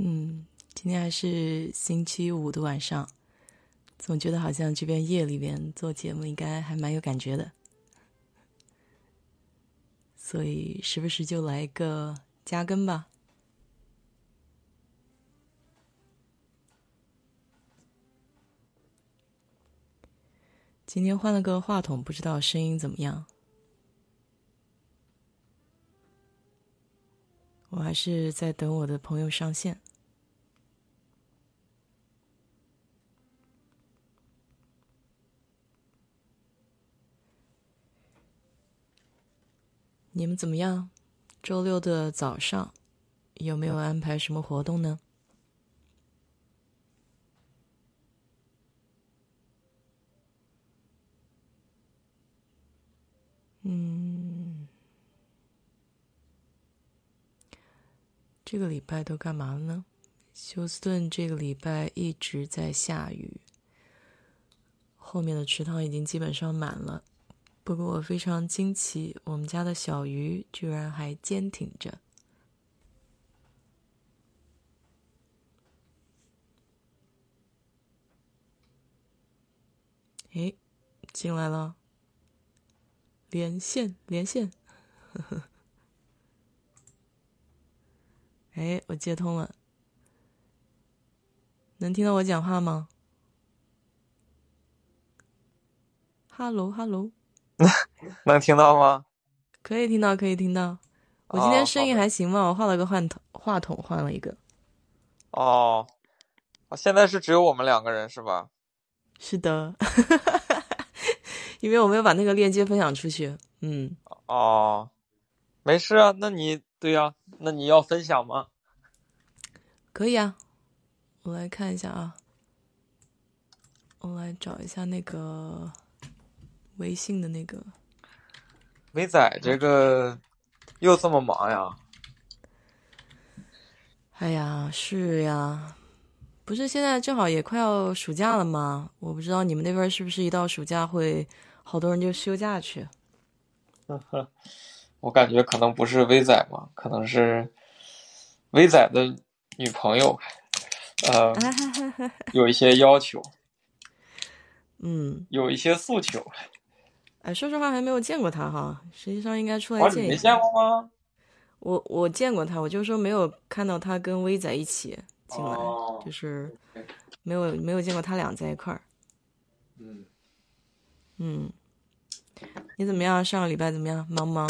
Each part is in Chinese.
嗯，今天还是星期五的晚上，总觉得好像这边夜里边做节目应该还蛮有感觉的，所以时不时就来一个加更吧。今天换了个话筒，不知道声音怎么样。我还是在等我的朋友上线。你们怎么样？周六的早上有没有安排什么活动呢？嗯，这个礼拜都干嘛了呢？休斯顿这个礼拜一直在下雨，后面的池塘已经基本上满了。不过我非常惊奇，我们家的小鱼居然还坚挺着。诶，进来了。连线，连线，哎，我接通了，能听到我讲话吗？Hello，Hello，能听到吗？可以听到，可以听到。我今天声音还行吗？我换了个话筒，话筒换了一个。哦，现在是只有我们两个人是吧？是的。因为我没有把那个链接分享出去，嗯，哦，没事啊，那你对呀，那你要分享吗？可以啊，我来看一下啊，我来找一下那个微信的那个。伟仔，这个又这么忙呀？哎呀，是呀，不是现在正好也快要暑假了吗？我不知道你们那边是不是一到暑假会。好多人就休假去，我感觉可能不是威仔嘛，可能是威仔的女朋友，呃，有一些要求，嗯，有一些诉求。哎，说实话还没有见过他哈，实际上应该出来见一下。没见过吗？我我见过他，我就说没有看到他跟威仔一起进来，就是没有没有见过他俩在一块儿。嗯。嗯，你怎么样？上个礼拜怎么样？忙不忙？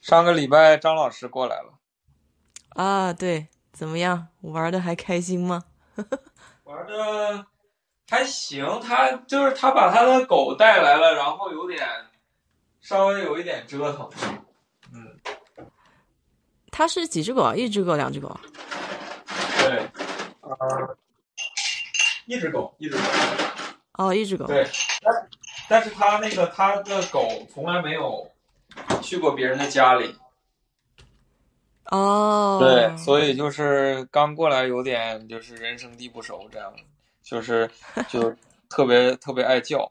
上个礼拜张老师过来了。啊，对，怎么样？玩的还开心吗？玩的还行，他就是他把他的狗带来了，然后有点稍微有一点折腾。嗯，他是几只狗啊？一只狗，两只狗啊？对，啊，一只狗，一只狗。哦，一只狗。对。但是他那个他的狗从来没有去过别人的家里，哦，对，所以就是刚过来有点就是人生地不熟这样，就是就特别 特别爱叫，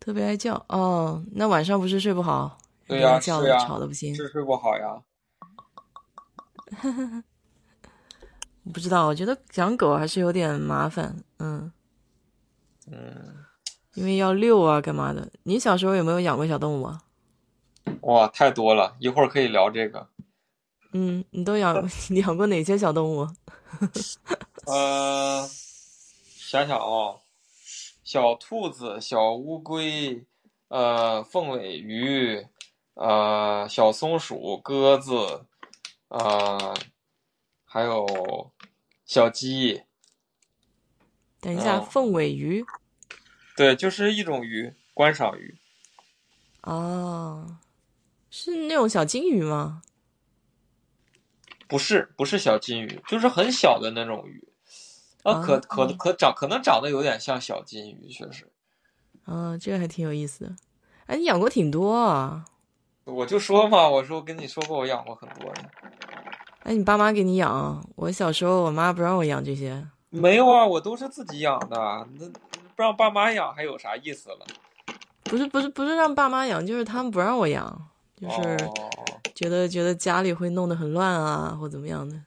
特别爱叫哦。那晚上不是睡不好？对呀，叫的吵的不行，是睡不好呀。不知道，我觉得养狗还是有点麻烦，嗯嗯。因为要遛啊，干嘛的？你小时候有没有养过小动物啊？哇，太多了，一会儿可以聊这个。嗯，你都养 养过哪些小动物？呃，想想哦，小兔子、小乌龟，呃，凤尾鱼，呃，小松鼠、鸽子，呃，还有小鸡。等一下，凤尾鱼。对，就是一种鱼，观赏鱼。哦，是那种小金鱼吗？不是，不是小金鱼，就是很小的那种鱼。啊，可可可长，可能长得有点像小金鱼，确实。啊，这个还挺有意思的。哎，你养过挺多啊。我就说嘛，我说我跟你说过，我养过很多的。哎，你爸妈给你养？我小时候，我妈不让我养这些。没有啊，我都是自己养的。那。不让爸妈养还有啥意思了？不是不是不是让爸妈养，就是他们不让我养，就是觉得觉得家里会弄得很乱啊，或怎么样的。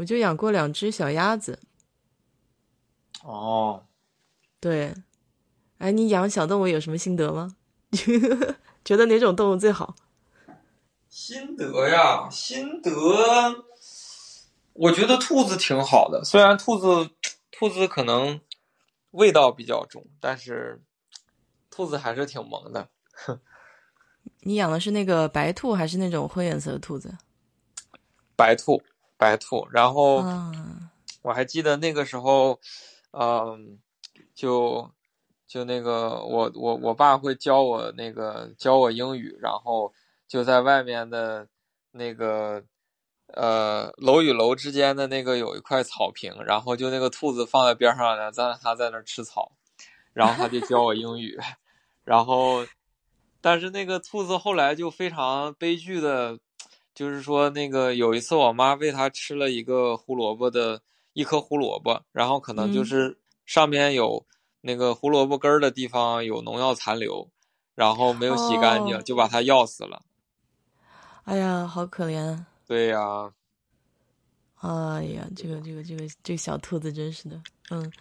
我就养过两只小鸭子。哦，对，哎，你养小动物有什么心得吗？觉得哪种动物最好？心得呀，心得，我觉得兔子挺好的。虽然兔子，兔子可能味道比较重，但是兔子还是挺萌的。你养的是那个白兔还是那种灰颜色的兔子？白兔，白兔。然后啊，我还记得那个时候，嗯，就就那个我我我爸会教我那个教我英语，然后就在外面的那个呃楼与楼之间的那个有一块草坪，然后就那个兔子放在边上呢，在它在那儿吃草，然后他就教我英语，然后但是那个兔子后来就非常悲剧的。就是说，那个有一次，我妈喂它吃了一个胡萝卜的一颗胡萝卜，然后可能就是上面有那个胡萝卜根儿的地方有农药残留，然后没有洗干净，哦就把它药死了。哎呀，好可怜！对呀，哎呀，这个这个这个这个小兔子真是的，嗯，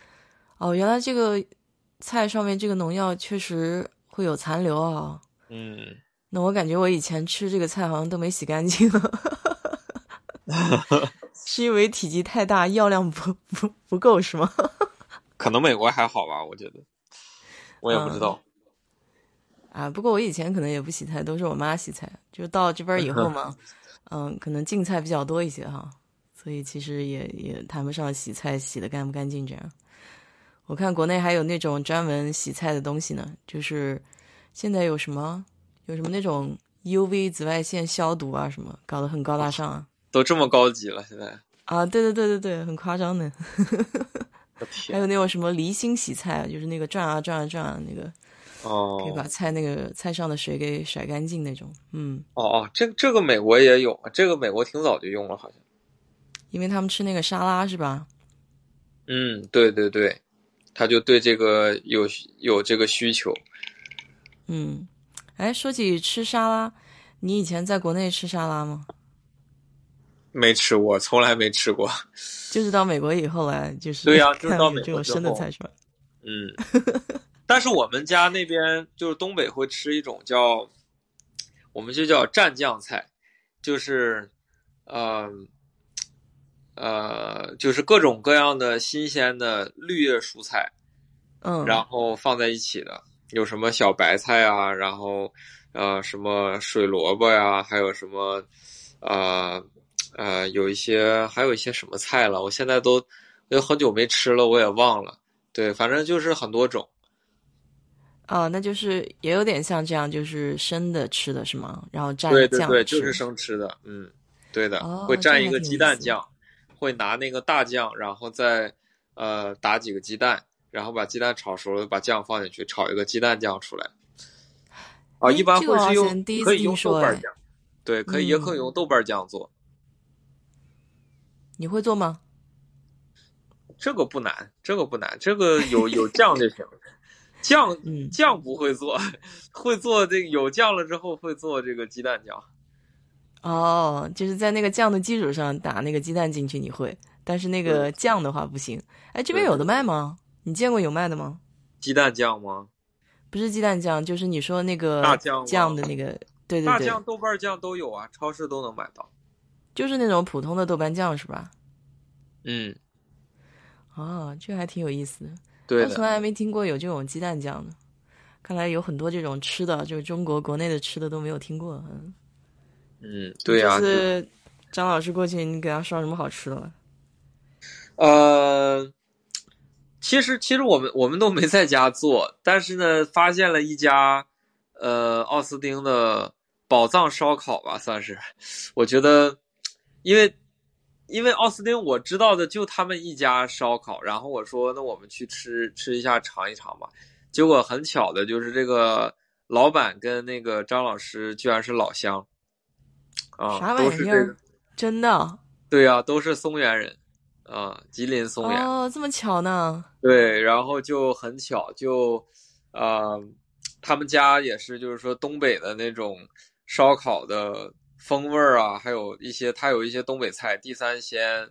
哦，原来这个菜上面这个农药确实会有残留啊。嗯，那我感觉我以前吃这个菜好像都没洗干净，是因为体积太大，药量不不不够是吗？可能美国还好吧，我觉得，我也不知道。啊，不过我以前可能也不洗菜，都是我妈洗菜。就到这边以后嘛，嗯，可能净菜比较多一些哈，所以其实也也谈不上洗菜洗的干不干净这样。我看国内还有那种专门洗菜的东西呢，就是现在有什么有什么那种 UV 紫外线消毒啊什么，搞得很高大上啊。都这么高级了，现在。啊，对对对对对，很夸张的。我还，有那种什么离心洗菜啊，就是那个转啊转啊转啊，那个哦可以把哦菜那个菜上的水给甩干净那种。嗯，哦哦，这这个美国也有，这个美国挺早就用了，好像。因为他们吃那个沙拉是吧？嗯，对对对，他就对这个有有这个需求。嗯，哎，说起吃沙拉，你以前在国内吃沙拉吗？没吃过，从来没吃过。就是到美国以后来，就是对呀就是到美国生的菜是吧？嗯，但是我们家那边就是东北会吃一种叫，我们就叫蘸酱菜，就是，呃，呃，就是各种各样的新鲜的绿叶蔬菜，嗯，然后放在一起的，有什么小白菜啊，然后呃什么水萝卜呀，还有什么呃呃有一些还有一些什么菜了，我现在都有很久没吃了，我也忘了。对，反正就是很多种。哦，那就是也有点像这样，就是生的吃的是吗？然后蘸酱对对对，就是生吃的。嗯，对的，哦会蘸一个鸡蛋酱，会拿那个大酱，然后再呃打几个鸡蛋，然后把鸡蛋炒熟了，把酱放进去，炒一个鸡蛋酱出来。啊，哎一般会是用可以用豆瓣酱，对，可以也可以嗯用豆瓣酱做，你会做吗？这个不难，这个不难，这个有有酱就行。酱 嗯，酱不会做，会做这个有酱了之后会做这个鸡蛋酱。哦，就是在那个酱的基础上打那个鸡蛋进去，你会，但是那个酱的话不行。哎，这边有的卖吗？你见过有卖的吗？鸡蛋酱吗？不是鸡蛋酱，就是你说那个大酱酱的那个，对对对，大酱、豆瓣酱都有啊，超市都能买到。就是那种普通的豆瓣酱是吧？嗯，哦，这还挺有意思的。对的。我从来没听过有这种鸡蛋酱的，看来有很多这种吃的，就是中国国内的吃的都没有听过。嗯，嗯，对呀、这次张老师过去，你给他烧什么好吃的了？呃，其实其实我们我们都没在家做，但是呢，发现了一家呃奥斯汀的宝藏烧烤吧，算是。我觉得，因为因为奥斯汀我知道的就他们一家烧烤，然后我说那我们去吃吃一下尝一尝吧。结果很巧的就是这个老板跟那个张老师居然是老乡啊，啥都是这玩意儿个，真的？对呀、都是松原人啊，吉林松原。哦，这么巧呢？对，然后就很巧，就，呃，他们家也是，就是说东北的那种烧烤的风味儿啊，还有一些，它有一些东北菜，地三鲜，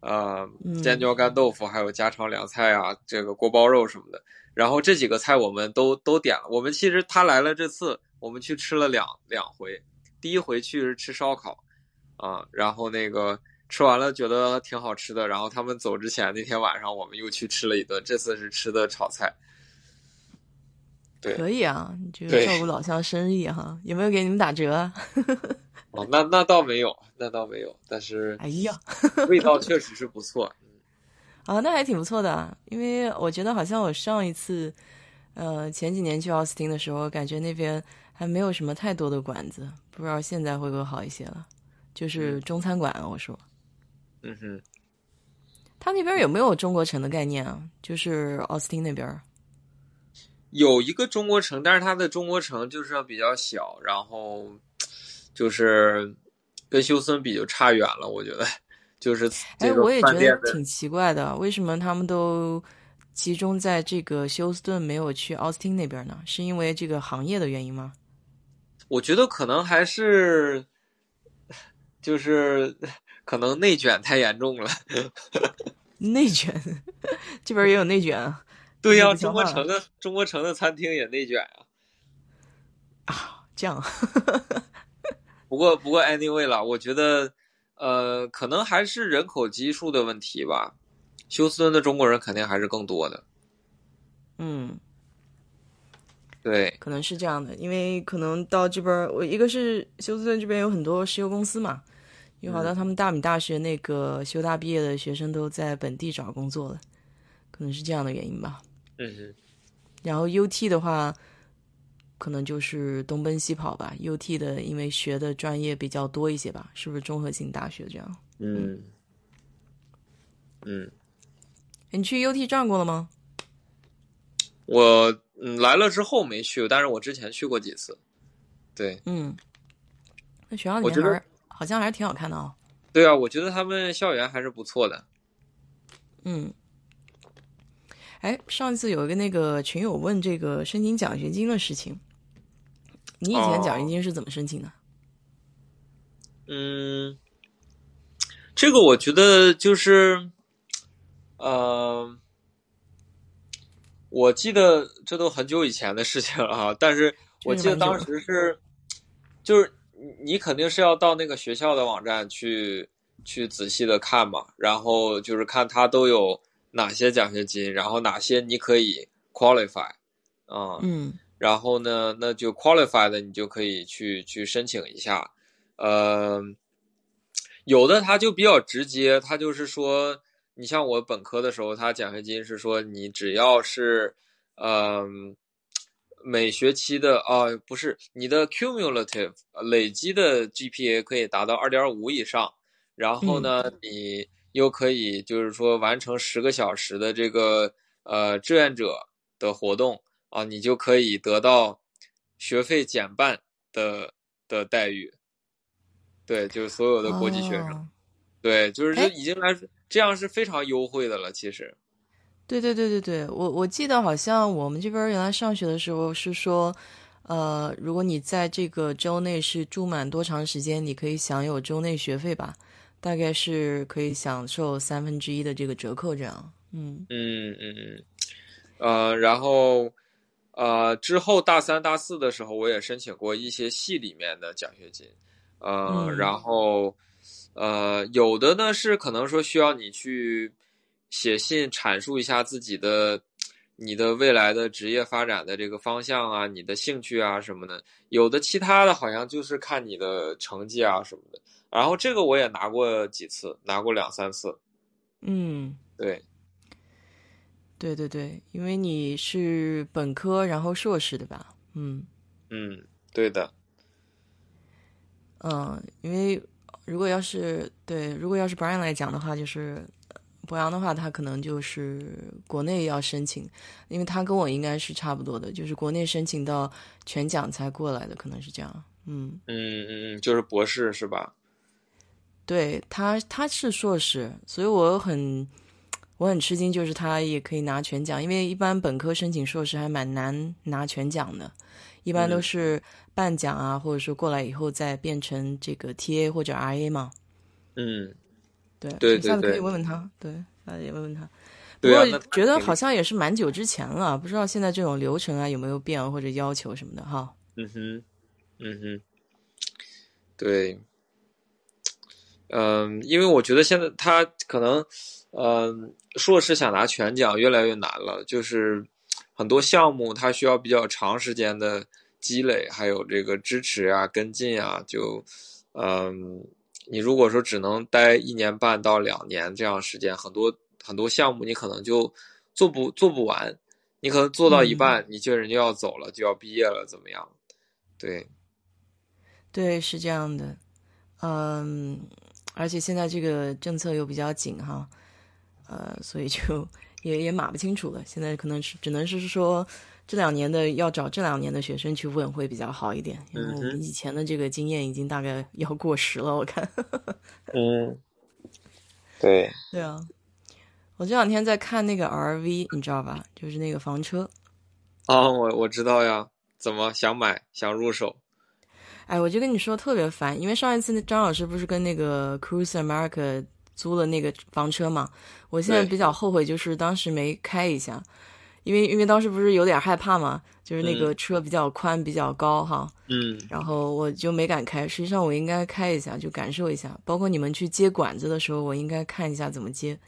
呃，尖椒干豆腐，还有家常凉菜啊，这个锅包肉什么的。然后这几个菜我们都都点了。我们其实他来了这次，我们去吃了两两回。第一回去是吃烧烤，啊，然后那个吃完了觉得挺好吃的。然后他们走之前那天晚上，我们又去吃了一顿。这次是吃的炒菜。对，可以啊，你这个照顾老乡生意哈，有没有给你们打折？哦，那那倒没有，那倒没有。但是，哎呀，味道确实是不错。啊，那还挺不错的，因为我觉得好像我上一次，呃，前几年去奥斯汀的时候，感觉那边还没有什么太多的馆子，不知道现在会不会好一些了。就是中餐馆，我说，嗯哼，他那边有没有中国城的概念啊？就是奥斯汀那边有一个中国城，但是它的中国城就是要比较小，然后就是跟休斯顿比就差远了，我觉得。就是哎，我也觉得挺奇怪的，为什么他们都集中在这个休斯顿，没有去奥斯汀那边呢？是因为这个行业的原因吗？我觉得可能还是，就是可能内卷太严重了。内卷，这边也有内卷啊。对呀，中国城的中国城的餐厅也内卷啊。啊，这样。不过不过，anyway 了，我觉得。呃，可能还是人口基数的问题吧。休斯顿的中国人肯定还是更多的。嗯，对，可能是这样的，因为可能到这边，我一个是休斯顿这边有很多石油公司嘛，有好多他们大米大学那个修大毕业的学生都在本地找工作了，可能是这样的原因吧。嗯嗯。然后 UT 的话。可能就是东奔西跑吧。U T 的，因为学的专业比较多一些吧，是不是综合性大学这样？嗯嗯，你去 U T 转过了吗？我嗯来了之后没去，但是我之前去过几次。对，嗯，那学校里面还好像还是挺好看的哦。对啊，我觉得他们校园还是不错的。嗯。哎，上次有一个那个群友问这个申请奖学金的事情。你以前奖学金是怎么申请的？嗯，这个我觉得就是，呃，我记得这都很久以前的事情了啊。但是我记得当时是，就是你肯定是要到那个学校的网站去去仔细的看嘛，然后就是看它都有哪些奖学金，然后哪些你可以 qualify 啊。嗯。然后呢，那就 qualified 的你就可以去去申请一下，呃，有的他就比较直接，他就是说，你像我本科的时候，他奖学金是说你只要是，嗯，每学期的啊，不是你的 cumulative 累积的 GPA 可以达到二点五以上，然后呢，你又可以就是说完成十个小时的这个呃志愿者的活动。啊，你就可以得到学费减半的的待遇，对，就是所有的国际学生，对，就是这已经来这样是非常优惠的了。其实，对对对对对，我我记得好像我们这边原来上学的时候是说，呃，如果你在这个周内是住满多长时间，你可以享有周内学费吧，大概是可以享受三分之一的这个折扣，这样。嗯嗯嗯嗯，呃，然后。呃，之后大三、大四的时候，我也申请过一些系里面的奖学金，呃，然后，呃，有的呢是可能说需要你去写信阐述一下自己的、你的未来的职业发展的这个方向啊，你的兴趣啊什么的。有的其他的好像就是看你的成绩啊什么的。然后这个我也拿过几次，拿过两三次。嗯，对。对对对，因为你是本科，然后硕士，对吧？嗯嗯，对的。嗯，因为如果要是对，如果要是 Brian 来讲的话，就是博洋的话，他可能就是国内要申请，因为他跟我应该是差不多的，就是国内申请到全奖才过来的，可能是这样。嗯嗯嗯嗯，就是博士是吧？对他，他是硕士，所以我很。我很吃惊，就是他也可以拿全奖，因为一般本科申请硕士还蛮难拿全奖的，一般都是半奖啊，或者说过来以后再变成这个 TA 或者 RA 嘛。嗯，对对对下次可以问问他，对，下次也问问他。不过觉得好像也是蛮久之前了，不知道现在这种流程啊有没有变或者要求什么的哈。嗯哼，嗯哼，对，嗯，因为我觉得现在他可能，嗯，硕士想拿全奖越来越难了，就是很多项目它需要比较长时间的积累，还有这个支持啊、跟进啊，就，嗯，你如果说只能待一年半到两年这样时间，很多很多项目你可能就做不做不完，你可能做到一半，你就人就要走了，就要毕业了，怎么样？对，对，是这样的，嗯，而且现在这个政策又比较紧哈，呃，所以就 也也码不清楚了。现在可能是只能是说这两年的要找这两年的学生去问会比较好一点，因为我们以前的这个经验已经大概要过时了，我看。嗯，对，对啊，我这两天在看那个 RV，你知道吧？就是那个房车。啊，我我知道呀，怎么想买想入手？哎，我就跟你说特别烦，因为上一次那张老师不是跟那个 Cruise America 租了那个房车嘛？我现在比较后悔，就是当时没开一下，因为因为当时不是有点害怕嘛，就是那个车比较宽、比较高哈，嗯然后我就没敢开。实际上我应该开一下，就感受一下。包括你们去接管子的时候，我应该看一下怎么接。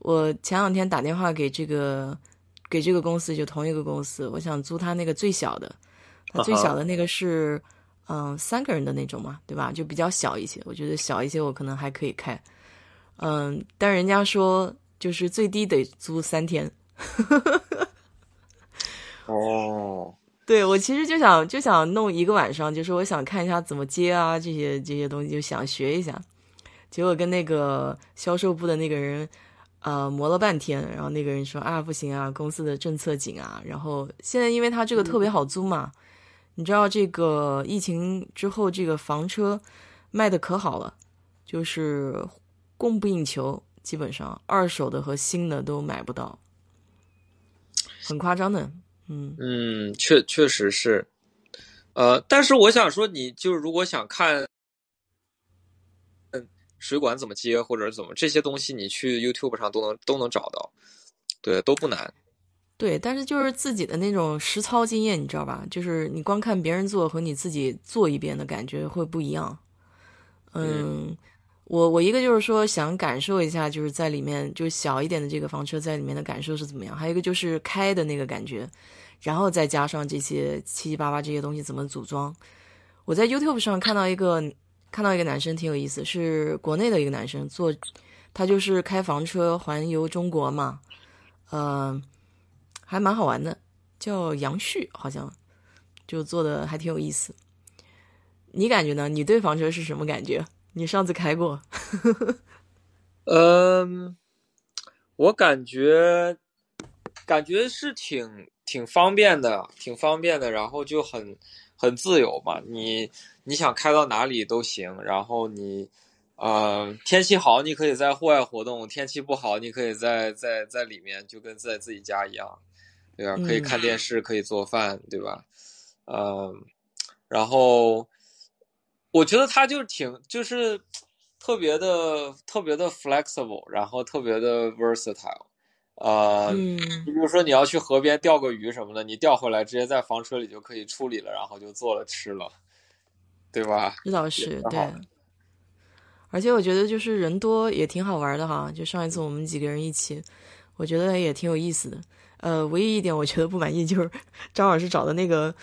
我前两天打电话给这个给这个公司，就同一个公司，我想租他那个最小的，他最小的那个是嗯、三个人的那种嘛，对吧？就比较小一些，我觉得小一些我可能还可以开。嗯，但人家说就是最低得租三天。哦，对我其实就想就想弄一个晚上，就是我想看一下怎么接啊，这些这些东西就想学一下。结果跟那个销售部的那个人，呃，磨了半天，然后那个人说啊，不行啊，公司的政策紧啊。然后现在因为他这个特别好租嘛，你知道这个疫情之后，这个房车卖的可好了，就是供不应求，基本上二手的和新的都买不到，很夸张的。嗯，嗯，确确实是，呃，但是我想说，你就是如果想看，嗯，水管怎么接或者怎么这些东西，你去 YouTube 上都能都能找到，对，都不难。对，但是就是自己的那种实操经验，你知道吧？就是你光看别人做和你自己做一遍的感觉会不一样。嗯，我我一个就是说想感受一下，就是在里面就是小一点的这个房车在里面的感受是怎么样，还有一个就是开的那个感觉，然后再加上这些七七八八这些东西怎么组装。我在 YouTube 上看到一个看到一个男生挺有意思，是国内的一个男生做，他就是开房车环游中国嘛，呃。还蛮好玩的，叫杨旭，好像就做的还挺有意思。你感觉呢？你对房车是什么感觉？你上次开过？嗯，我感觉感觉是挺挺方便的，挺方便的，然后就很很自由嘛。你你想开到哪里都行，然后你呃天气好，你可以在户外活动；天气不好，你可以在在在里面，就跟在自己家一样，对吧？可以看电视，可以做饭，对吧？嗯，然后我觉得他就是挺就是。特别的特别的 flexible，然后特别的 versatile，呃，嗯，你比如说你要去河边钓个鱼什么的，你钓回来直接在房车里就可以处理了，然后就做了吃了，对吧？这倒是对。而且我觉得就是人多也挺好玩的哈，就上一次我们几个人一起，我觉得也挺有意思的。呃，唯一一点我觉得不满意就是张老师找的那个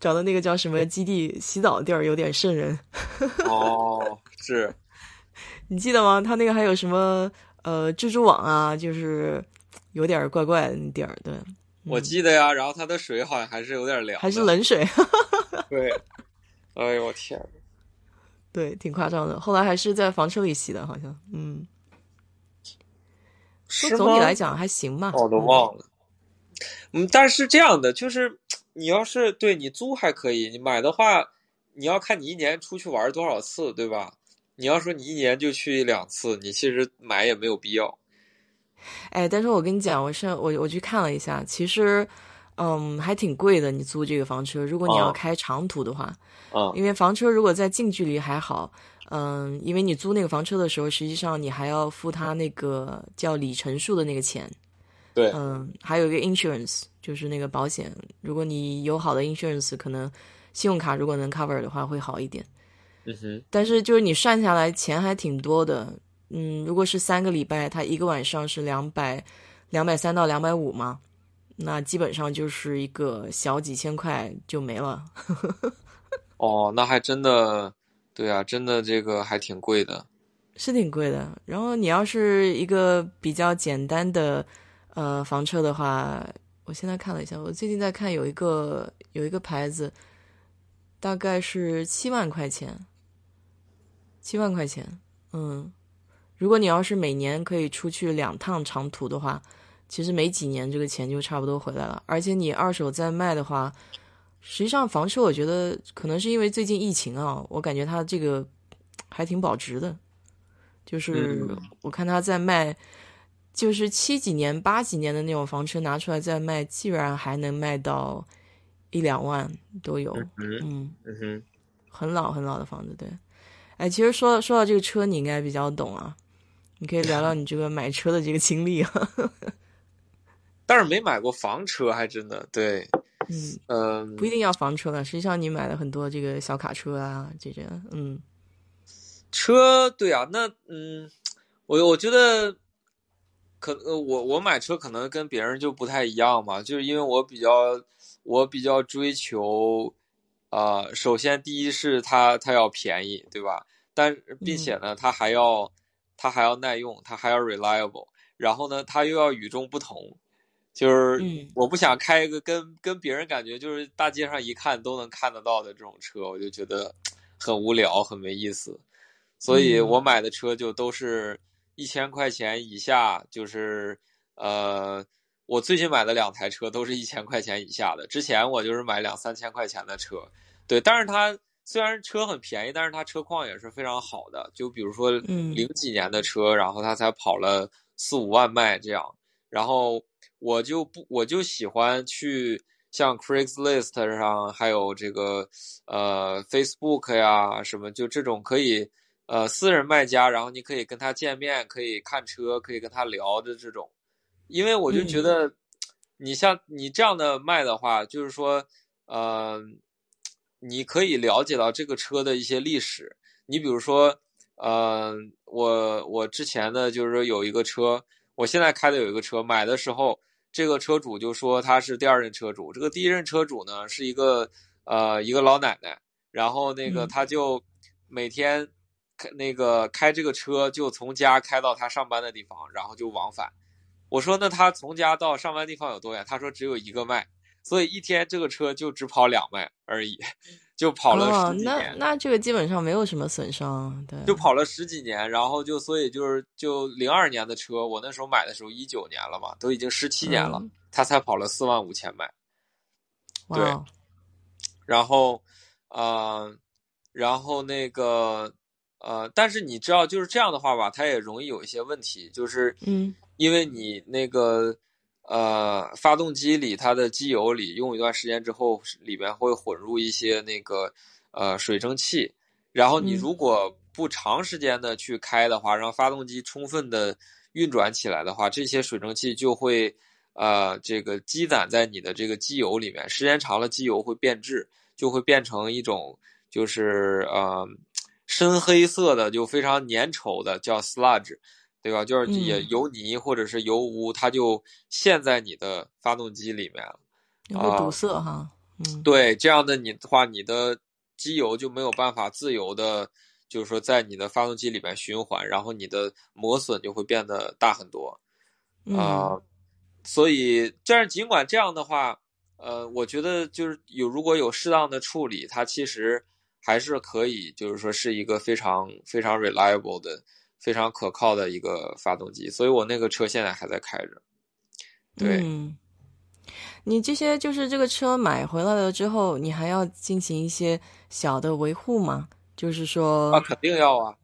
找的那个叫什么基地洗澡的地儿有点瘆人。哦，是。你记得吗？他那个还有什么呃蜘蛛网啊，就是有点怪怪的那地儿。对，我记得呀。然后它的水好像还是有点凉，还是冷水。对，哎呦我天！对，挺夸张的。后来还是在房车里洗的，好像。嗯，是总体来讲还行吧。我都忘了。嗯，但是这样的就是，你要是对你租还可以，你买的话，你要看你一年出去玩多少次，对吧？你要说你一年就去一两次，你其实买也没有必要。哎，但是我跟你讲，我上我我去看了一下，其实，嗯，还挺贵的。你租这个房车，如果你要哦开长途的话，嗯因为房车如果在近距离还好，嗯，因为你租那个房车的时候，实际上你还要付他那个叫里程数的那个钱，对，嗯，还有一个 insurance，就是那个保险。如果你有好的 insurance，可能信用卡如果能 cover 的话会好一点。嗯哼，但是就是你算下来钱还挺多的，嗯，如果是三个礼拜，它一个晚上是两百两百三到两百五嘛，那基本上就是一个小几千块就没了。哦，那还真的，对啊，真的这个还挺贵的。是挺贵的。然后你要是一个比较简单的呃房车的话，我现在看了一下，我最近在看有一个有一个牌子，大概是七万块钱，七万块钱。嗯，如果你要是每年可以出去两趟长途的话，其实没几年这个钱就差不多回来了。而且你二手再卖的话，实际上房车我觉得可能是因为最近疫情啊，我感觉它这个还挺保值的。就是嗯我看它在卖，就是七几年、八几年的那种房车拿出来再卖，基本上还能卖到一两万都有。嗯嗯，很老很老的房子，对。哎，其实说说到这个车，你应该比较懂啊，你可以聊聊你这个买车的这个经历啊。但是没买过房车，还真的对，嗯，嗯，不一定要房车了，实际上你买了很多这个小卡车啊，这些，嗯车对啊，那嗯，我我觉得可呃，我我买车可能跟别人就不太一样嘛，就是因为我比较我比较追求，呃，首先第一是它它要便宜，对吧？但并且呢，它还要它还要耐用，它还要 reliable，然后呢，它又要与众不同，就是嗯我不想开一个跟跟别人感觉就是大街上一看都能看得到的这种车，我就觉得很无聊，很没意思。所以嗯我买的车就都是一千块钱以下，就是呃，我最近买的两台车都是一千块钱以下的。之前我就是买两三千块钱的车，对，但是它虽然车很便宜，但是它车况也是非常好的。就比如说嗯零几年的车，然后它才跑了四五万迈这样，然后我就不我就喜欢去像 Craigslist 上，还有这个呃 Facebook 呀什么，就这种可以呃私人卖家，然后你可以跟他见面，可以看车，可以跟他聊的这种。因为我就觉得，你像你这样的卖的话，就是说，呃，你可以了解到这个车的一些历史。你比如说，呃，我我之前呢就是说有一个车，我现在开的有一个车，买的时候这个车主就说他是第二任车主，这个第一任车主呢是一个呃一个老奶奶，然后那个嗯他就每天开那个开这个车就从家开到他上班的地方，然后就往返。我说那他从家到上班地方有多远？他说只有一个迈，所以一天这个车就只跑两迈而已，就跑了哦，十几年。那那这个基本上没有什么损伤，对，就跑了十几年，然后就所以就是就零二年的车，我那时候买的时候一九年了嘛，都已经十七年了，嗯他才跑了四万五千迈。哇哦，然后，呃，然后那个呃，但是你知道就是这样的话吧，它也容易有一些问题，就是嗯。因为你那个呃发动机里它的机油里用一段时间之后，里边会混入一些那个呃水蒸气，然后你嗯。如果不长时间的去开的话，让发动机充分的运转起来的话，这些水蒸气就会呃这个积攒在你的这个机油里面，时间长了机油会变质，就会变成一种就是呃深黑色的，就非常粘稠的叫 sludge。对吧？就是也嗯油泥或者是油污，它就陷在你的发动机里面了。会堵塞哈，嗯，对，这样的你的话，你的机油就没有办法自由的，就是说在你的发动机里面循环，然后你的磨损就会变得大很多啊、嗯所以，但是尽管这样的话，呃，我觉得就是有如果有适当的处理，它其实还是可以，就是说是一个非常非常 reliable 的。非常可靠的一个发动机，所以我那个车现在还在开着。对，嗯，你这些就是这个车买回来了之后，你还要进行一些小的维护吗？就是说，啊，肯定要啊。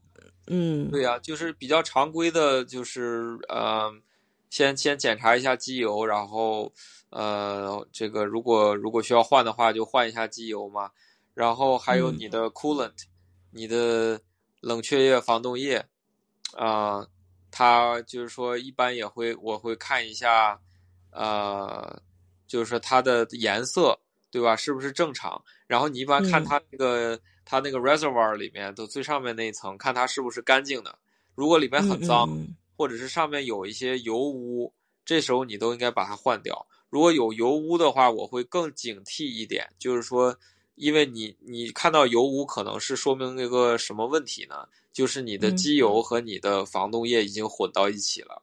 嗯，对呀、就是比较常规的，就是呃，先先检查一下机油，然后呃，这个如果如果需要换的话，就换一下机油嘛。然后还有你的 coolant，你的冷却液、防冻液，啊，它就是说一般也会我会看一下，呃，就是说它的颜色，对吧？是不是正常？然后你一般看它那个它那个 reservoir 里面的最上面那一层，看它是不是干净的。如果里面很脏，或者是上面有一些油污，这时候你都应该把它换掉。如果有油污的话，我会更警惕一点，就是说。因为你你看到油污，可能是说明一个什么问题呢？就是你的机油和你的防冻液已经混到一起了，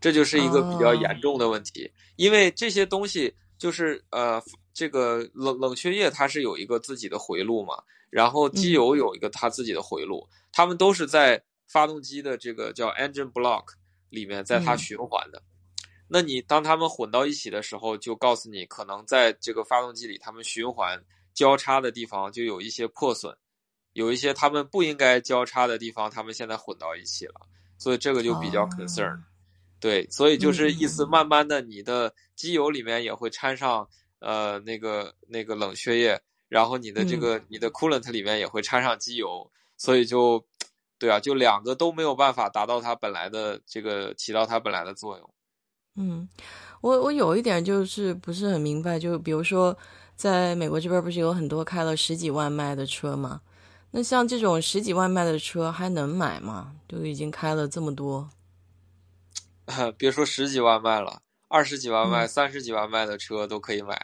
这就是一个比较严重的问题。因为这些东西就是呃，这个冷冷却液它是有一个自己的回路嘛，然后机油有一个它自己的回路，它们都是在发动机的这个叫 engine block 里面，在它循环的。那你当它们混到一起的时候，就告诉你可能在这个发动机里，它们循环。交叉的地方就有一些破损，有一些他们不应该交叉的地方，他们现在混到一起了，所以这个就比较 concern。对，所以就是意思，慢慢的你的机油里面也会掺上呃那个那个冷却液，然后你的这个你的 coolant 里面也会掺上机油，所以就对啊，就两个都没有办法达到它本来的这个起到它本来的作用。嗯，我我有一点就是不是很明白，就比如说。在美国这边不是有很多开了十几万迈的车吗？那像这种十几万迈的车还能买吗？都已经开了这么多，别说十几万卖了，二十几万卖、三十几万卖的车都可以买。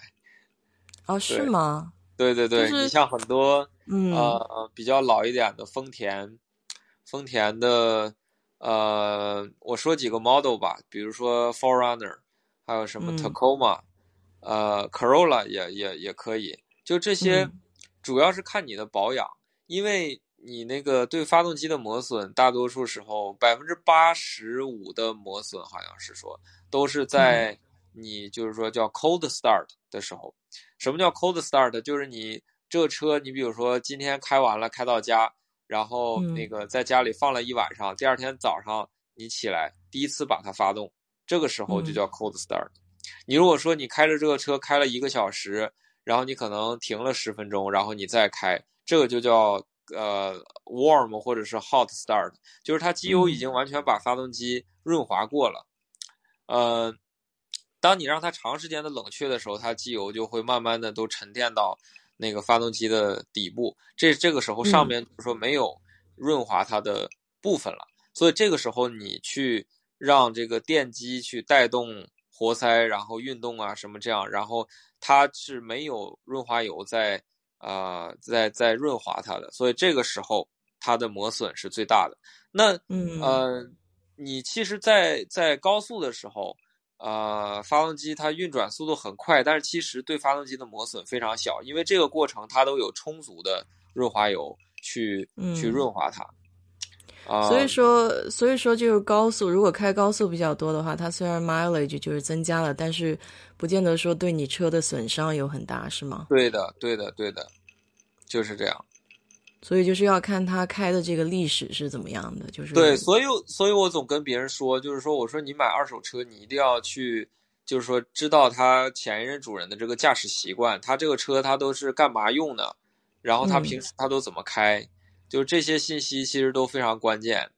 哦，是吗？对对对，你像很多呃比较老一点的丰田，丰田的呃，我说几个 model 吧，比如说 Forerunner，还有什么 Tacoma。呃，Corolla 也也也可以，就这些，主要是看你的保养，因为你那个对发动机的磨损，大多数时候百分之八十五的磨损好像是说都是在你就是说叫 cold start 的时候。什么叫 cold start？就是你这个车，你比如说今天开完了，开到家，然后那个在家里放了一晚上，第二天早上你起来第一次把它发动，这个时候就叫 cold start。你如果说你开着这个车开了一个小时，然后你可能停了十分钟，然后你再开，这个就叫呃 warm 或者是 hot start，就是它机油已经完全把发动机润滑过了。呃，当你让它长时间的冷却的时候，它机油就会慢慢的都沉淀到那个发动机的底部，这这个时候上面就是说没有润滑它的部分了，所以这个时候你去让这个电机去带动。活塞，然后运动啊，什么这样，然后它是没有润滑油在，呃，在在润滑它的，所以这个时候它的磨损是最大的。那，嗯，呃，你其实，在在高速的时候，呃，发动机它运转速度很快，但是其实对发动机的磨损非常小，因为这个过程它都有充足的润滑油去去润滑它。所以说，所以说就是高速，如果开高速比较多的话，它虽然 mileage 就是增加了，但是不见得说对你车的损伤有很大，是吗？对的，对的，对的，就是这样。所以就是要看他开的这个历史是怎么样的，就是对。所以，所以我总跟别人说，就是说，我说你买二手车，你一定要去，就是说知道他前一任主人的这个驾驶习惯，他这个车他都是干嘛用的，然后他平时他都怎么开。就这些信息其实都非常关键，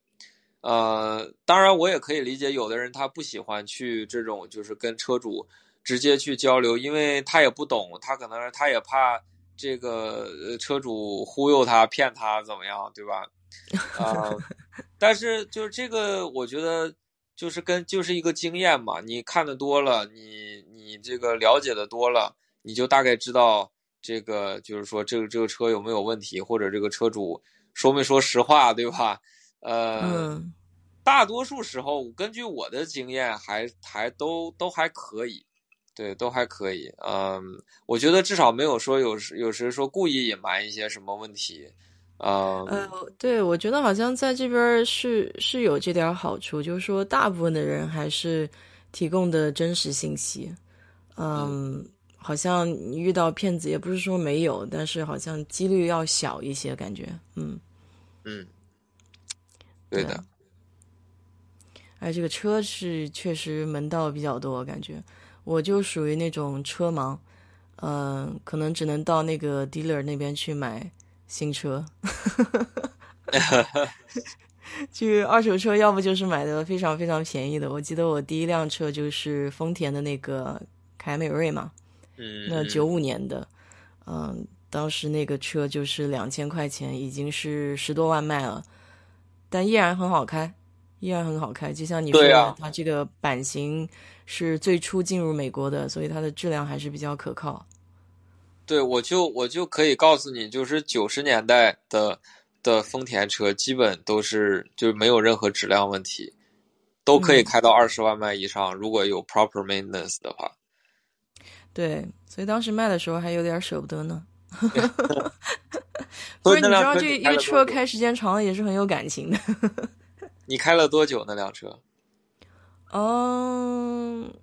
呃，当然我也可以理解有的人他不喜欢去这种就是跟车主直接去交流，因为他也不懂，他可能他也怕这个车主忽悠他骗他怎么样，对吧？啊，但是就是这个，我觉得就是跟就是一个经验嘛，你看的多了，你你这个了解的多了，你就大概知道这个就是说这个这个车有没有问题，或者这个车主。说没说实话，对吧？呃，大多数时候，根据我的经验，还还都都还可以，对，都还可以。嗯，我觉得至少没有说有时有时说故意隐瞒一些什么问题。啊，呃，对，我觉得好像在这边是是有这点好处，就是说大部分的人还是提供的真实信息。嗯，好像你遇到骗子也不是说没有，但是好像几率要小一些，感觉，嗯。嗯，对的。哎，这个车是确实门道比较多，感觉我就属于那种车盲，嗯、可能只能到那个 dealer 那边去买新车。去二手车，要不就是买的非常非常便宜的。我记得我第一辆车就是丰田的那个凯美瑞嘛，嗯，那九五年的，嗯，当时那个车就是两千块钱，已经是十多万卖了，但依然很好开，依然很好开。就像你说的，啊它这个版型是最初进入美国的，所以它的质量还是比较可靠。对，我就我就可以告诉你，就是九十年代的的丰田车，基本都是就没有任何质量问题，都可以嗯开到二十万迈以上，如果有 proper maintenance 的话。对，所以当时卖的时候还有点舍不得呢。不所是，你知道这一个车开时间长了也是很有感情的。你开了多久那辆车？嗯，